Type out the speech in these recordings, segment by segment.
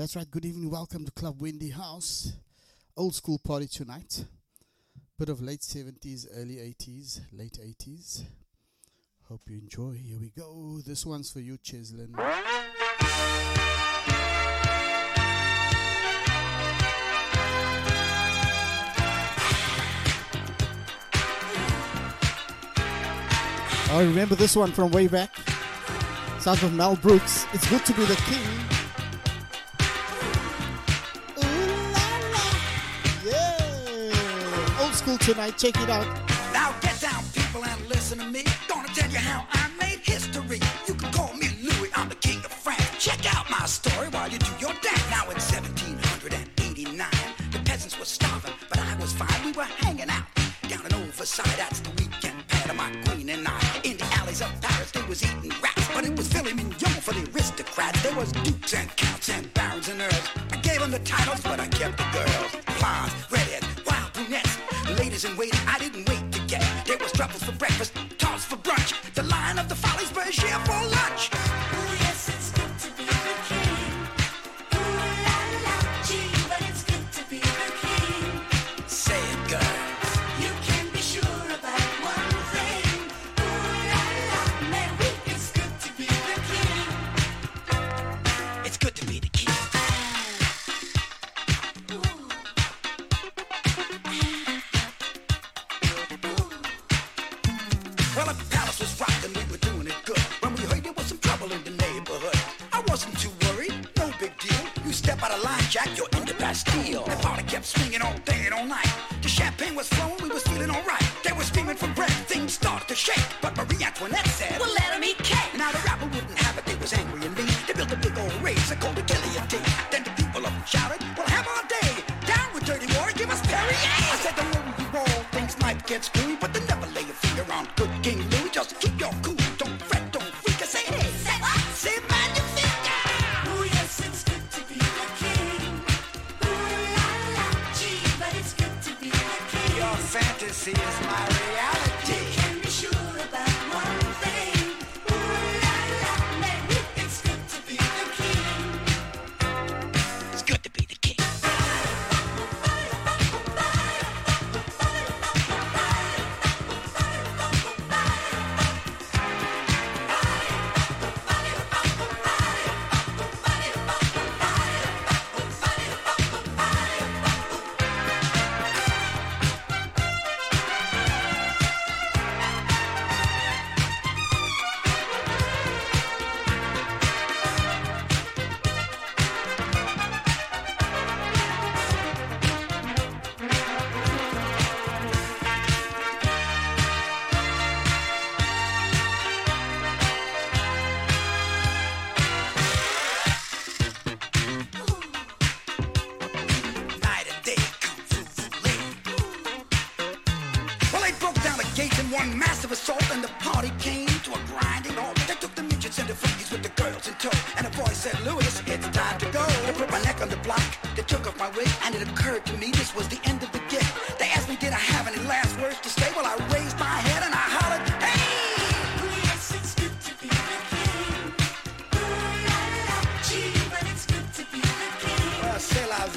That's right. Good evening. Welcome to Club Wendy House. Old school party tonight. Bit of late 70s, early 80s, late 80s. Hope you enjoy. Here we go. This one's for you, Cheslin. I remember this one from way back. Sounds of Mel Brooks. It's good to be the king. tonight. Check it out. Now get down, people, and listen to me. Gonna tell you how I made history. You can call me Louis, I'm the king of France. Check out my story while you do your dance. Now in 1789, the peasants were starving, but I was fine. We were hanging out down in Versailles. That's the weekend pad of my queen and I. In the alleys of Paris, they was eating rats, but it was filet mignon for the aristocrats. There was dukes and counts and barons and earls. I gave them the titles, but I kept the cheerful.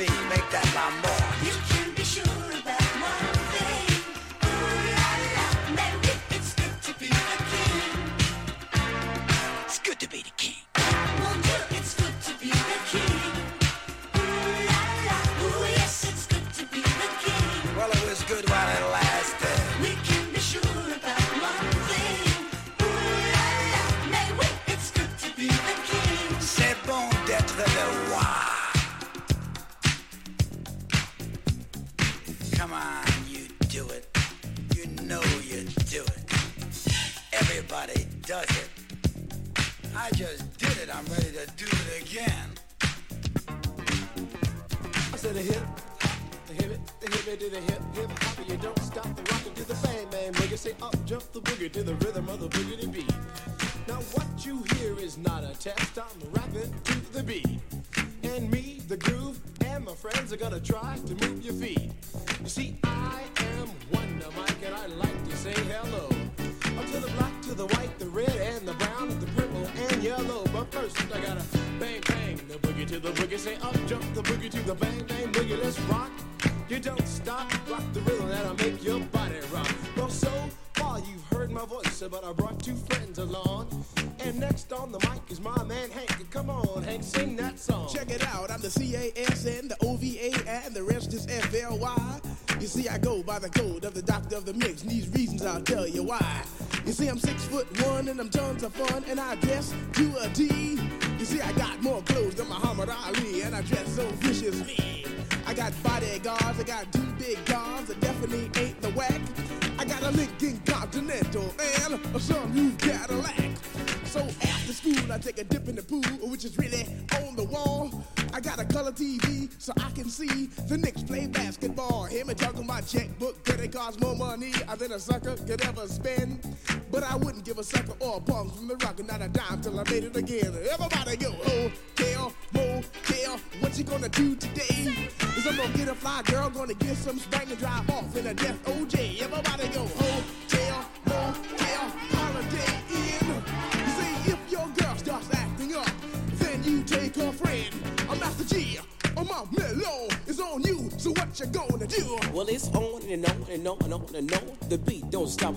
see.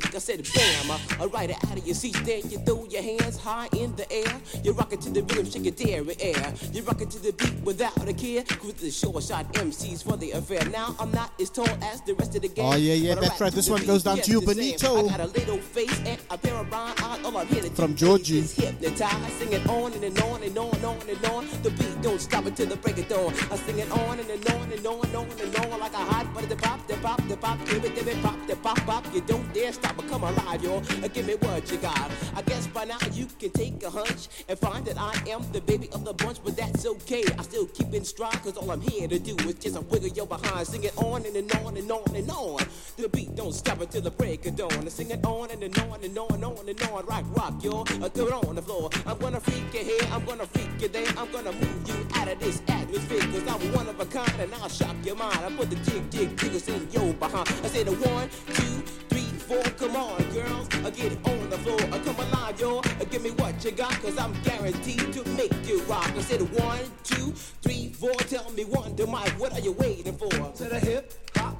doing the freak. I said bam, uh, alright out of your seat. Then you throw your hands high in the air. You're rocking to the rhythm, shake your dairy air. You're rocking to the beat without a care. With the short shot MCs for the affair. Now I'm not as tall as the rest of the gang. Oh, yeah, yeah, that's right. This one goes down to you. Benito. I got a little face and a pair of brown eyes. All I'm here to From Georgie. is hypnotize, singing on and, and on and on and on and on. The beat don't stop until the break of dawn. I sing it on and, and on and on and on and on like a hot butter. The pop, the pop, pop, give it, give it, pop, the pop, pop. You don't dare stop or come alive, yo. Uh, Give me what you got. I guess by now you can take a hunch and find that I am the baby of the bunch, but that's okay. I still keep in stride, cause all I'm here to do is just a wiggle your behind. Sing it on and, and on and on and on. The beat don't stop until the break of dawn. I sing it on and, and on and on and on and on. Rock, rock, yo. Uh, Throw it on the floor. I'm gonna freak you here, I'm gonna freak you there. I'm gonna move you out of this atmosphere, cause I'm one of a kind and I'll shock your mind. I put the jig, jig, jiggles in your behind. Uh-huh. I say the one, two, three, four. Come on, girls. I get it on the floor. I come alive, yo. Uh, Give me what you got, cause I'm guaranteed to make you rock. I said one, two, three, four. Tell me one, to Mike, what are you waiting for? To the hip hop,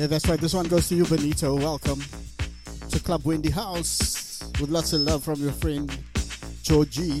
Yeah, that's right. This one goes to you, Benito. Welcome to Club Wendy House with lots of love from your friend Georgie.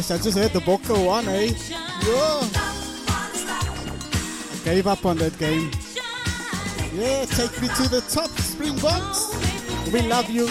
Yes, I just heard the Boca one, eh? Yeah. I gave up on that game. Yeah, take me to the top, Springboks. We love you.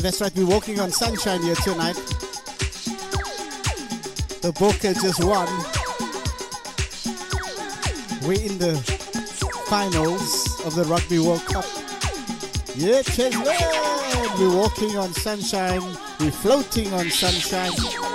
Yeah, that's right. We're walking on sunshine here tonight. The Bokke just won. We're in the finals of the Rugby World Cup. Yeah, Chesland! We're walking on sunshine. We're floating on sunshine.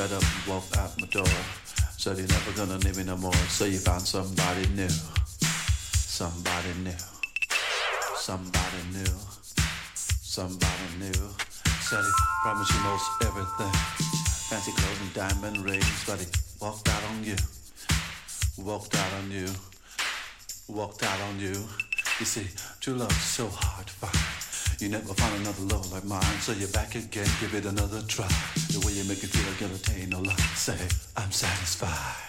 got up and walked out my door. Said you're never gonna need me no more. So you found somebody new. Somebody new. Somebody new. Somebody new. Said he promised you most everything. Fancy clothes and diamond rings, but he walked out on you. Walked out on you. Walked out on you. You see, true love's so hard to find. You never find another love like mine, so you're back again, give it another try make it feel like entertain a lot. Say, I'm satisfied.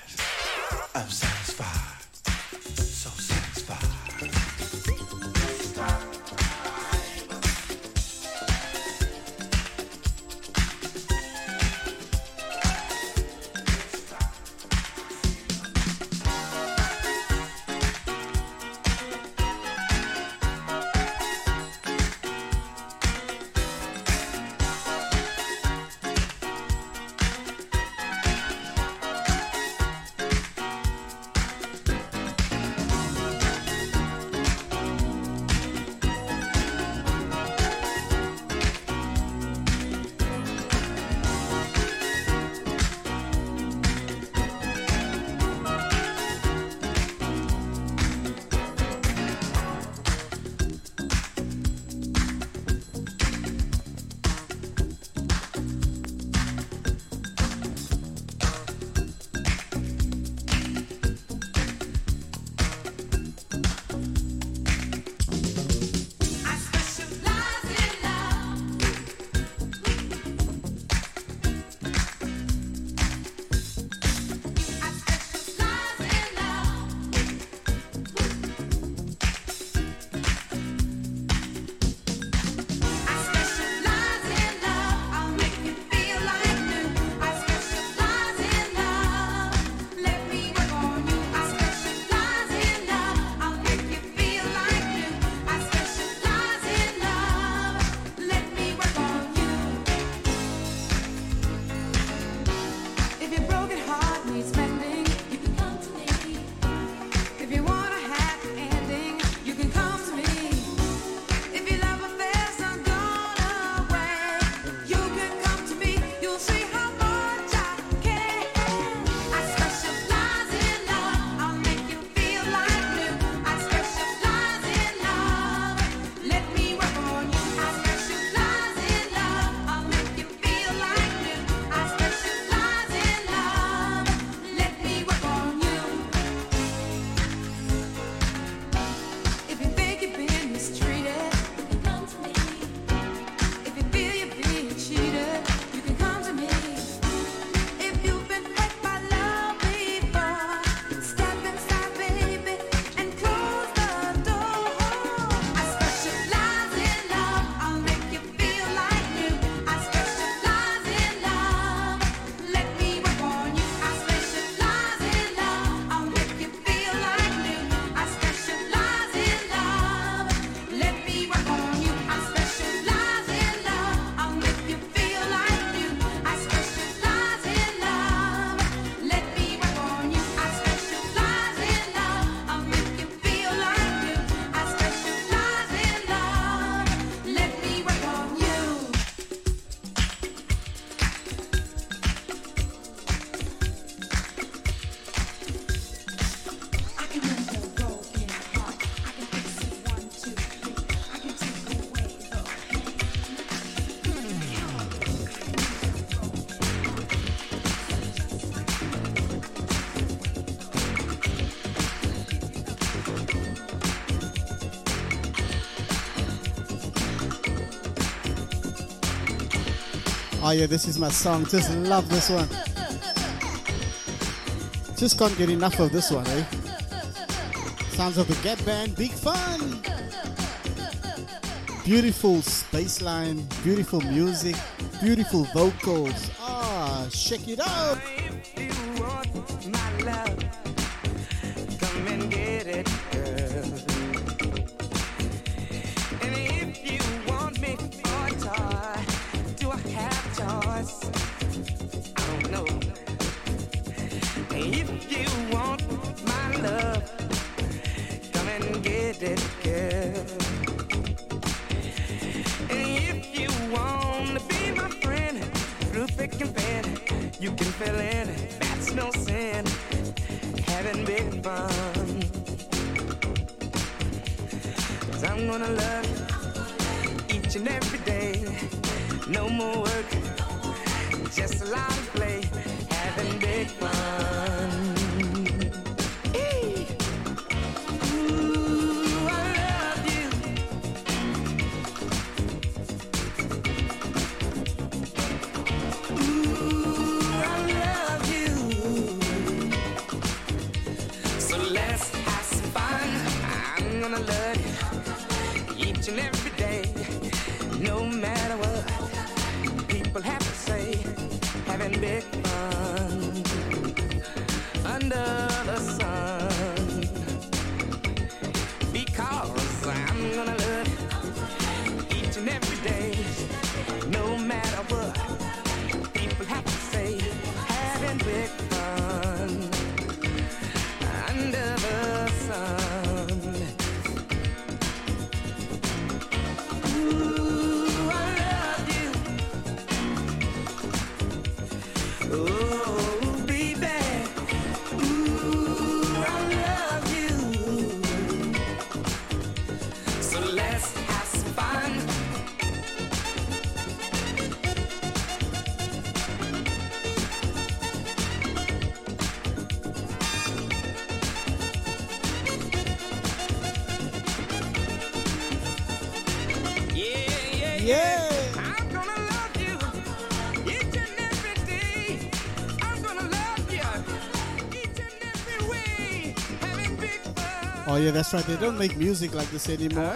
Oh yeah, this is my song. Just love this one. Just can't get enough of this one, eh? Sounds of the Gap Band, big fun. Beautiful bassline, line, beautiful music, beautiful vocals. Ah, check it out. yeah, that's right. They don't make music like this anymore.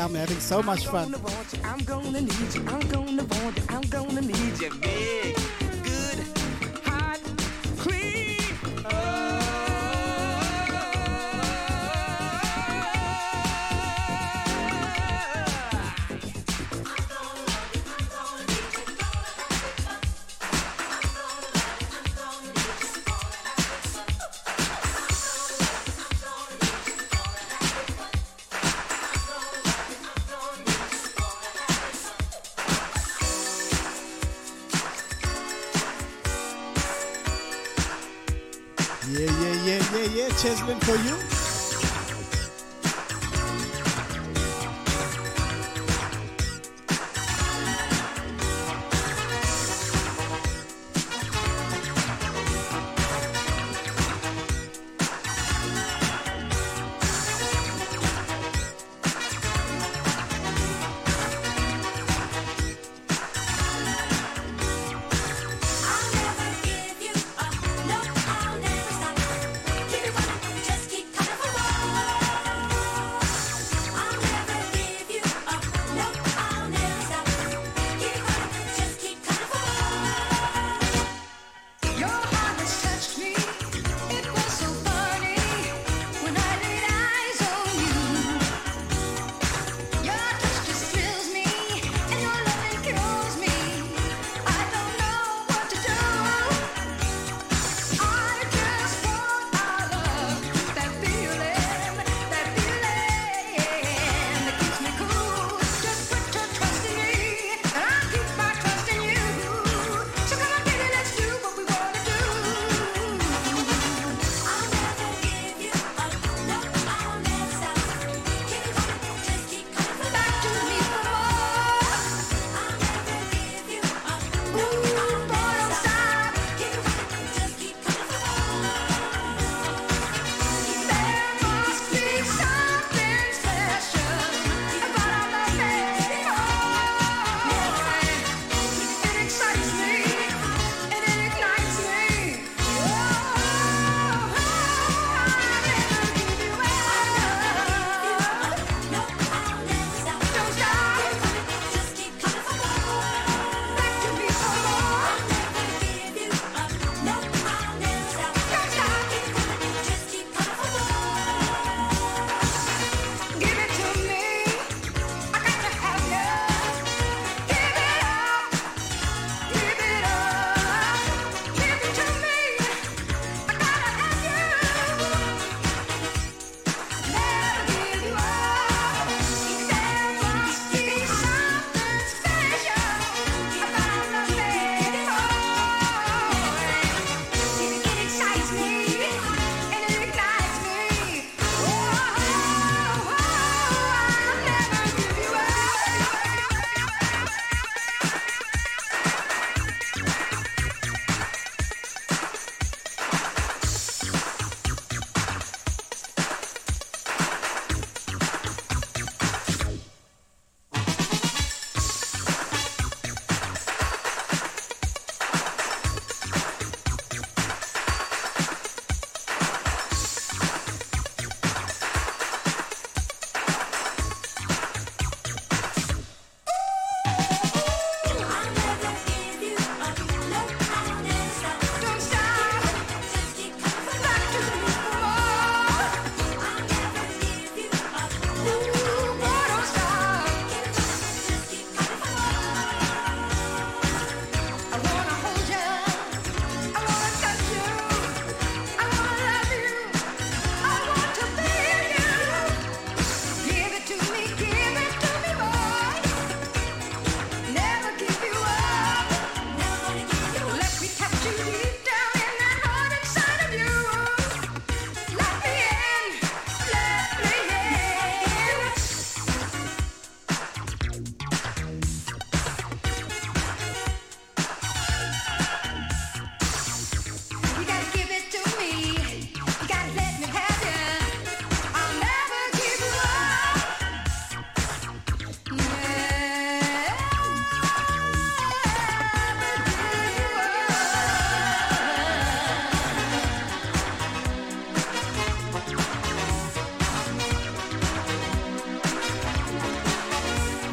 I'm having so much fun.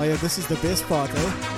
Yeah, this is the best part, eh?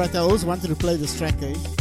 I always wanted to play this track, eh?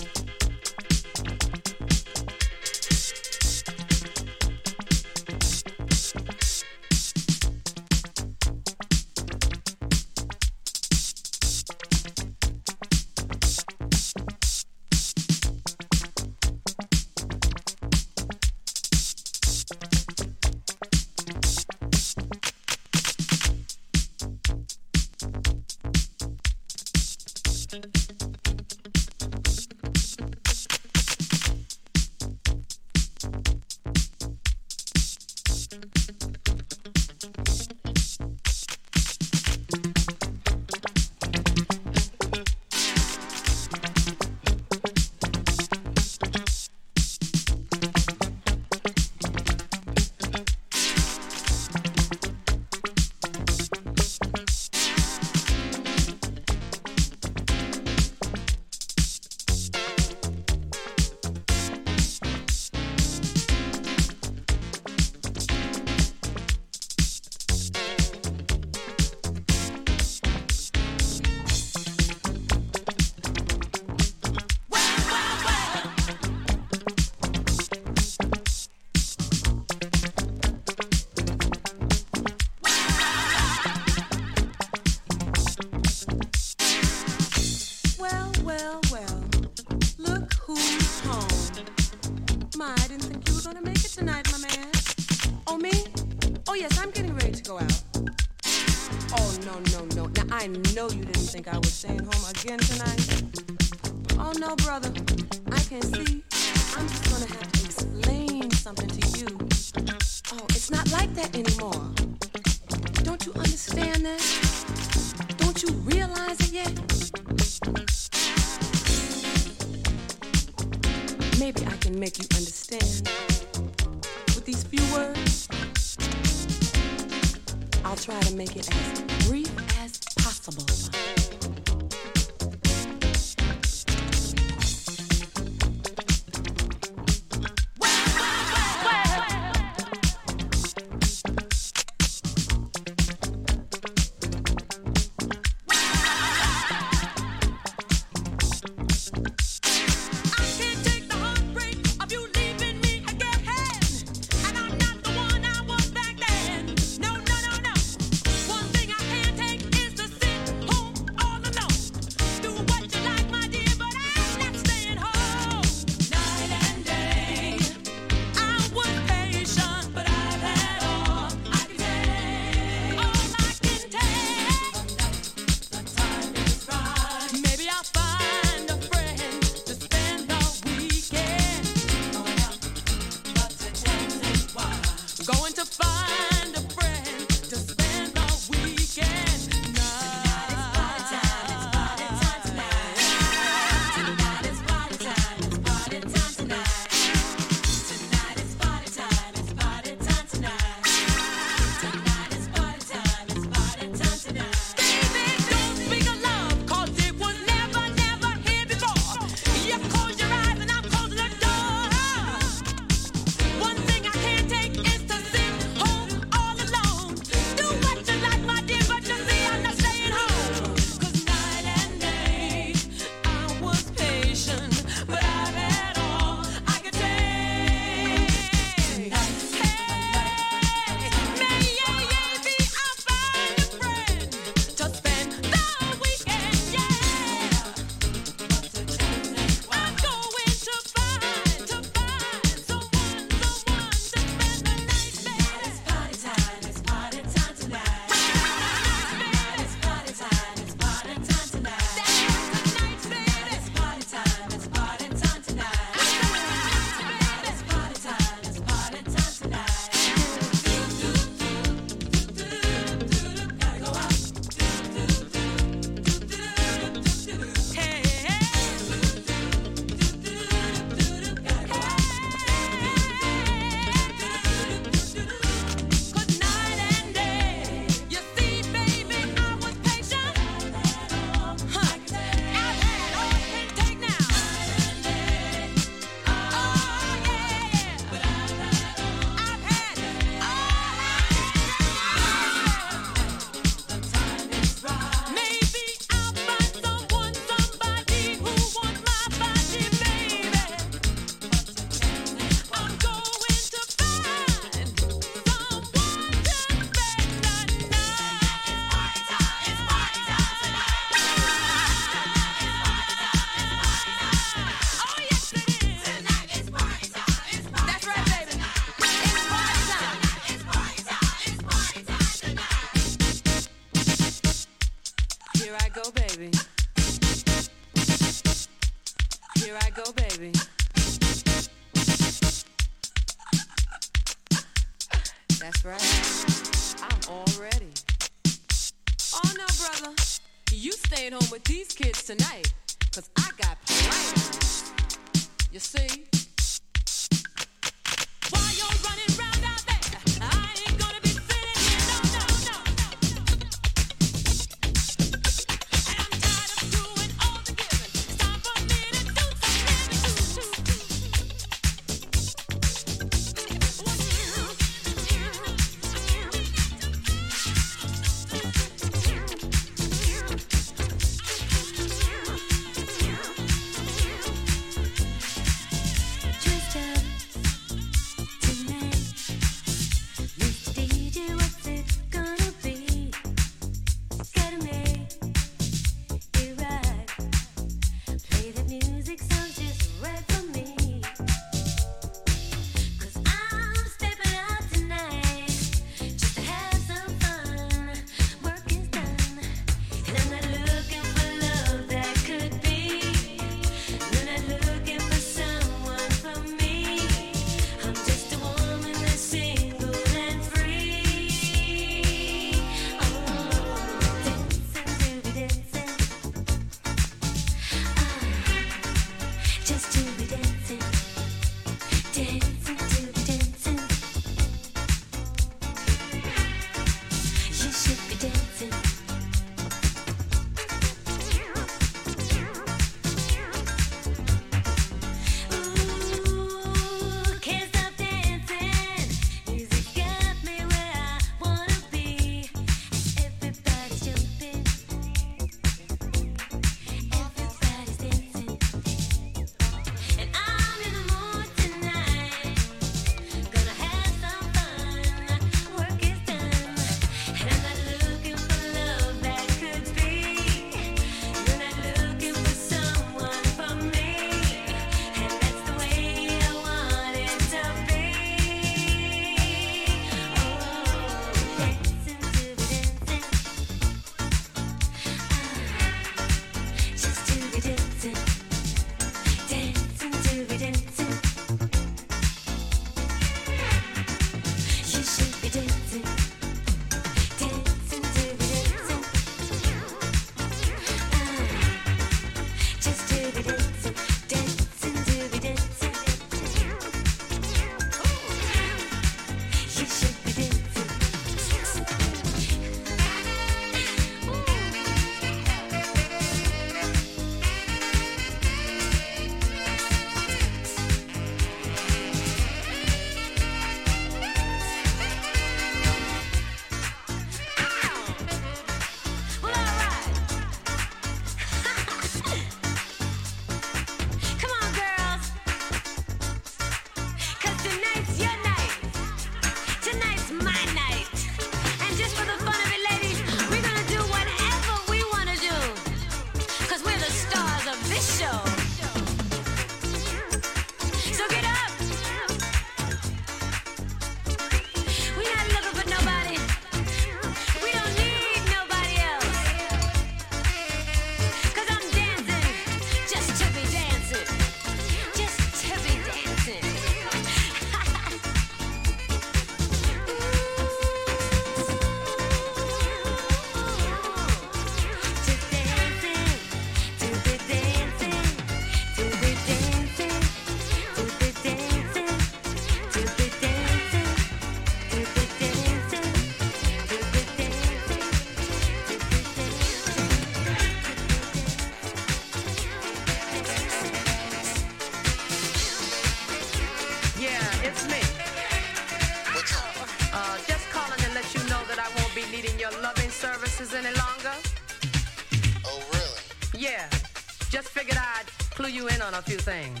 a few things.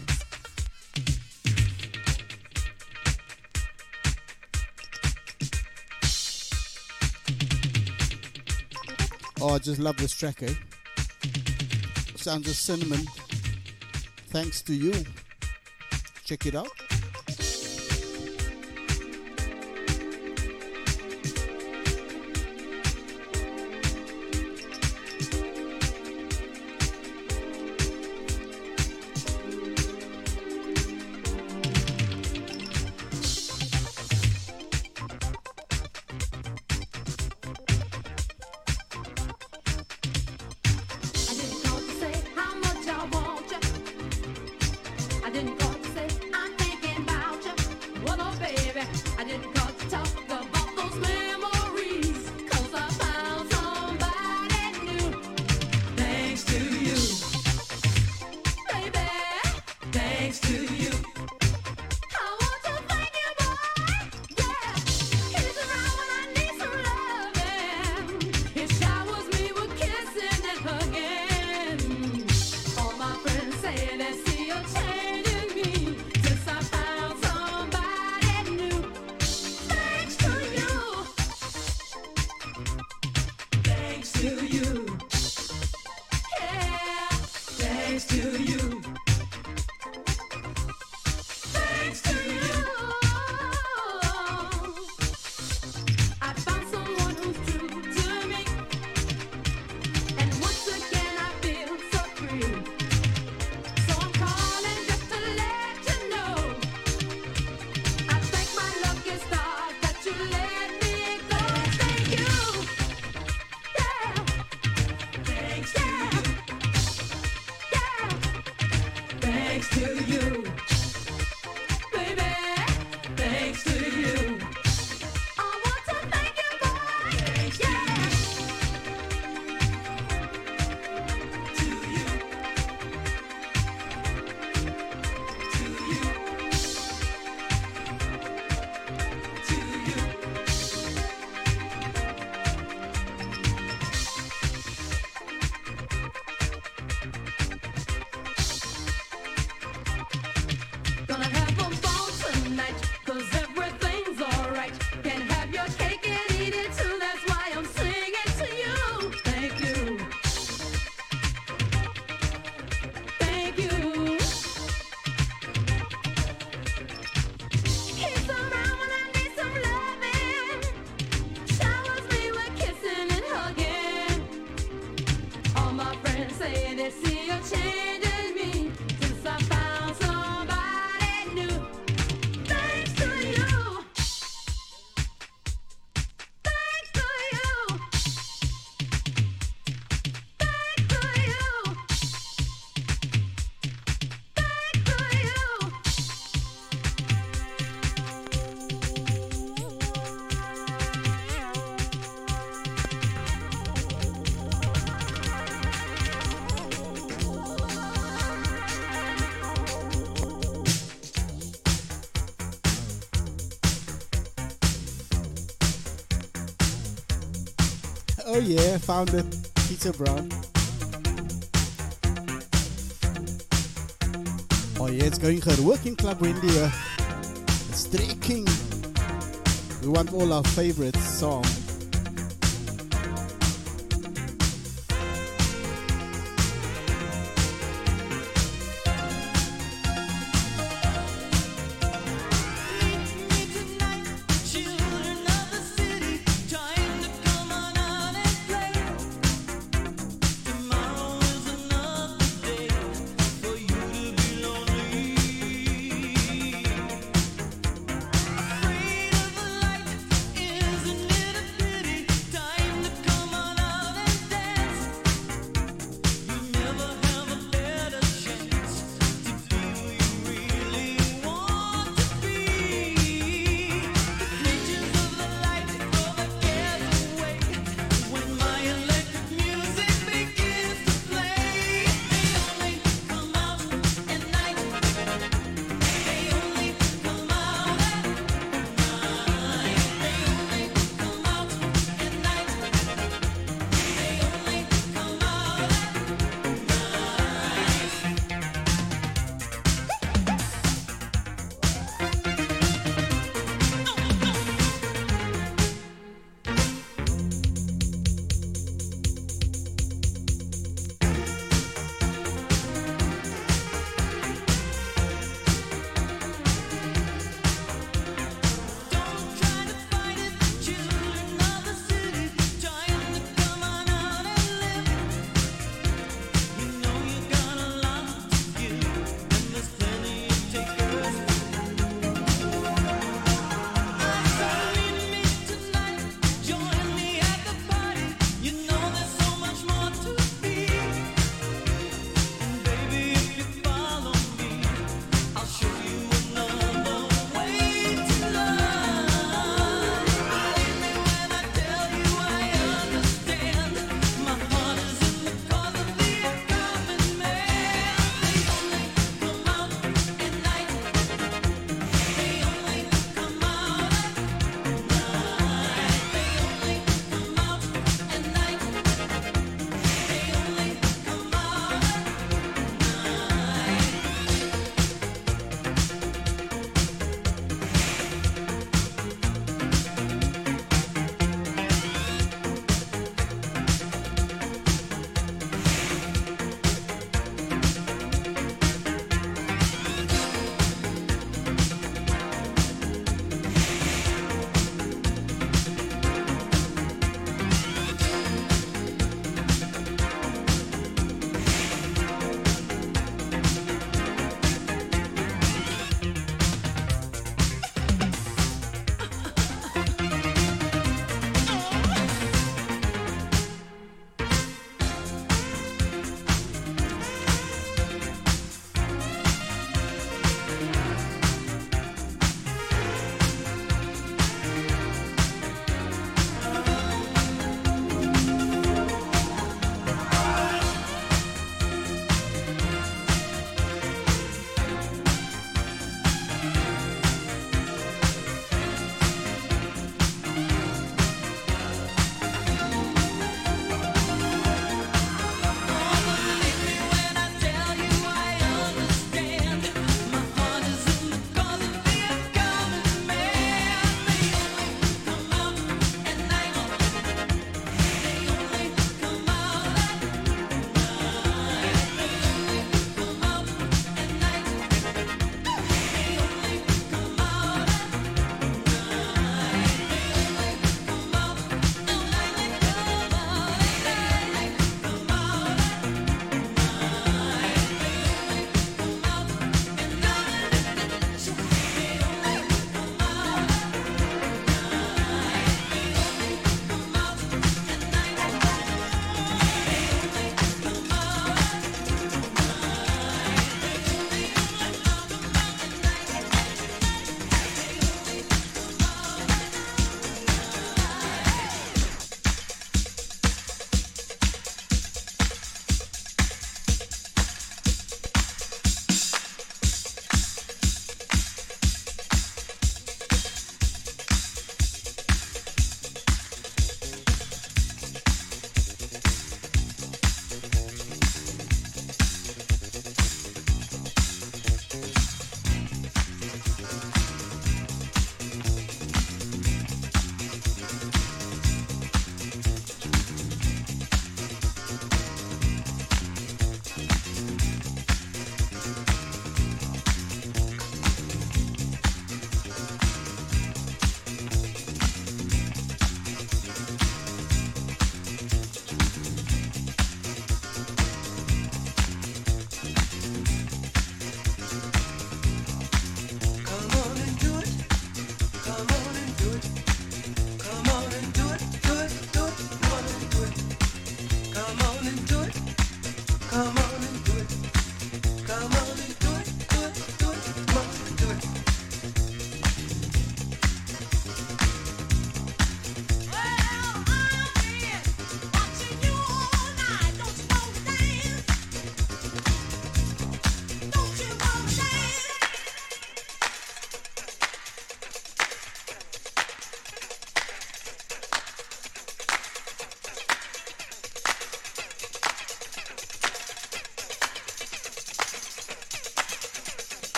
Oh, I just love this track, eh? Sounds of Sinnamon. Thanks to you. Check it out. Oh, yeah, founder Peter Brown. Oh yeah, it's going her working club India. It's uh, trekking. We want all our favorite songs.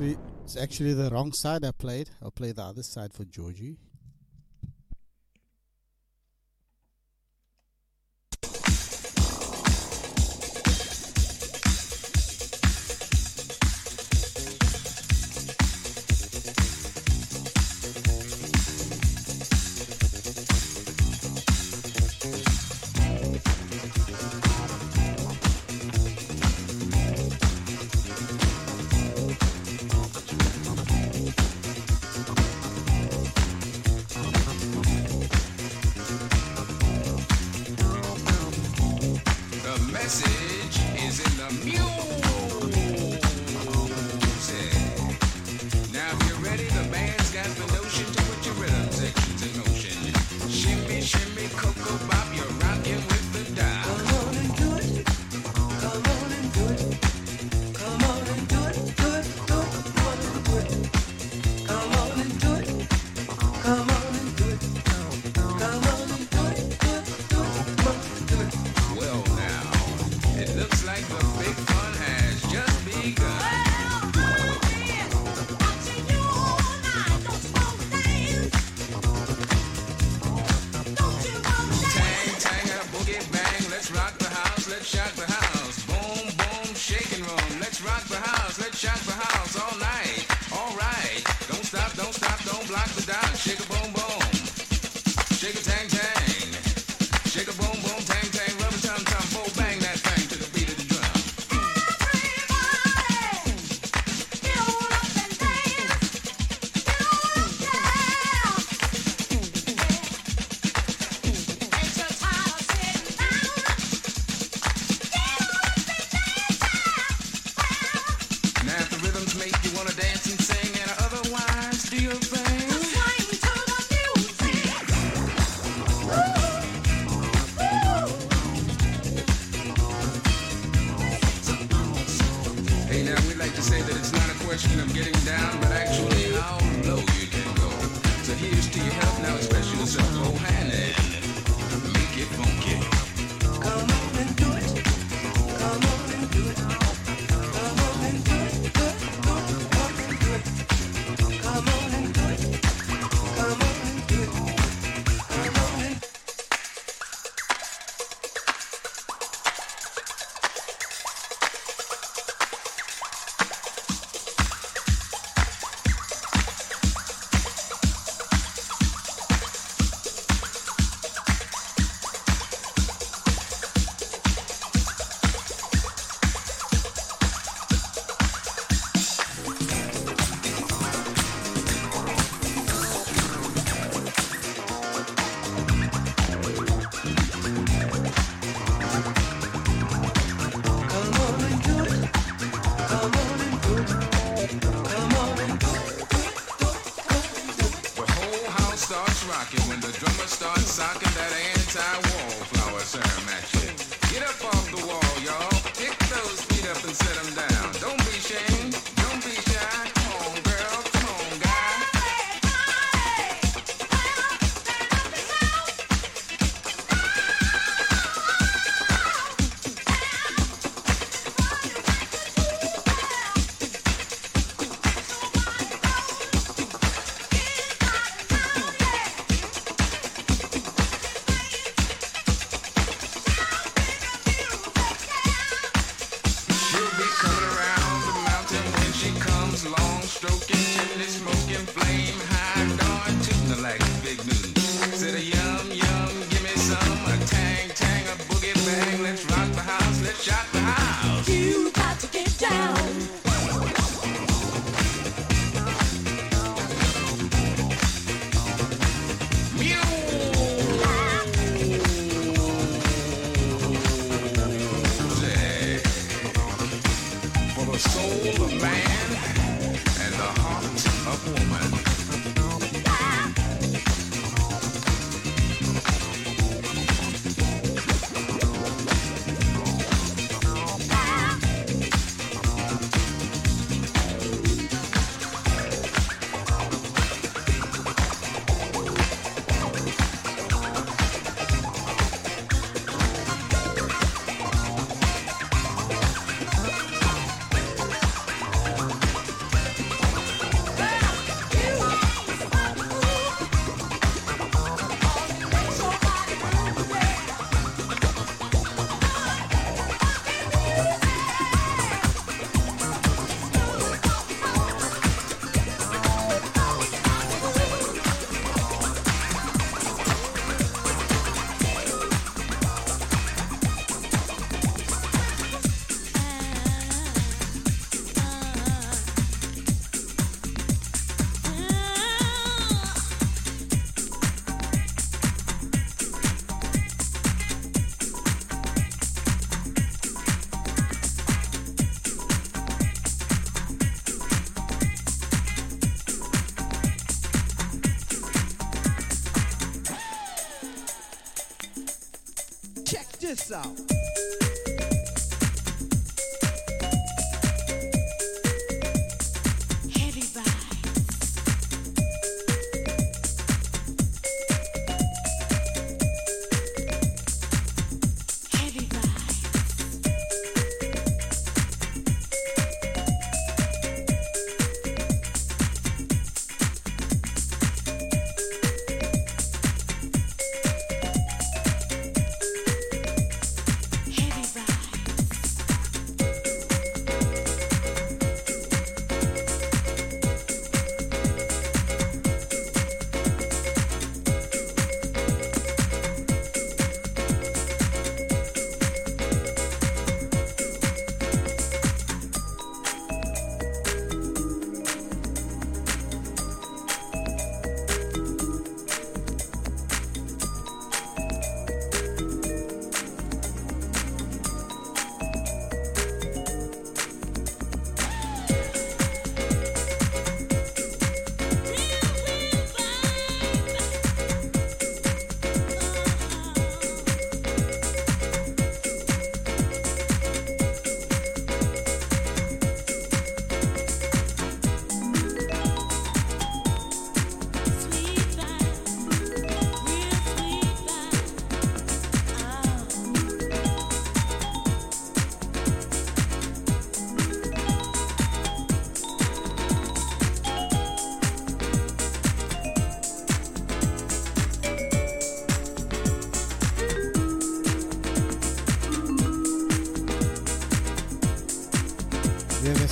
actually it's actually the wrong side I played. I played the other side for Georgie.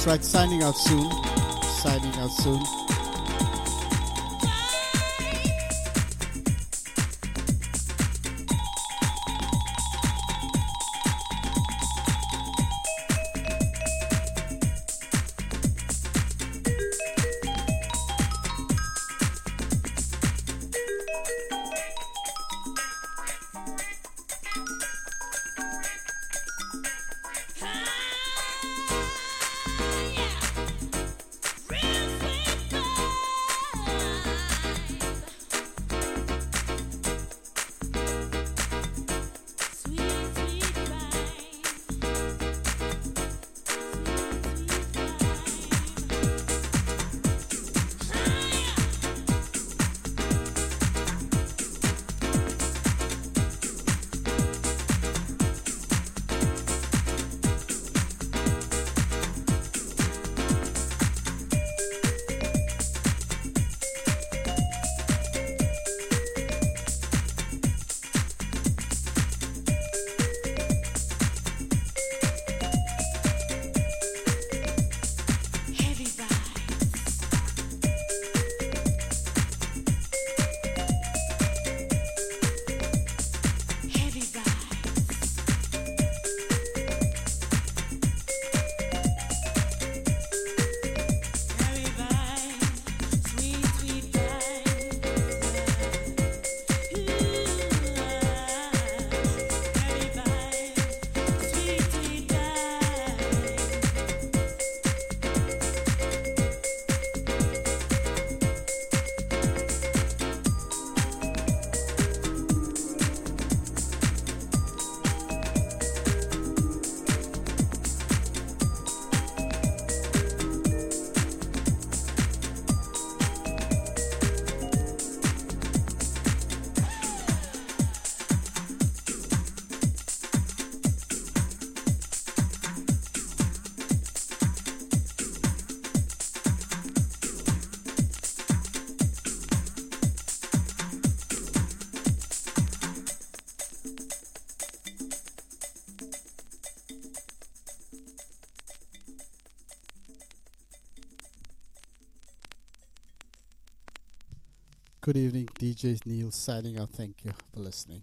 Right. Signing out soon. Signing out soon. Good evening, DJs Neil signing out. Thank you for listening.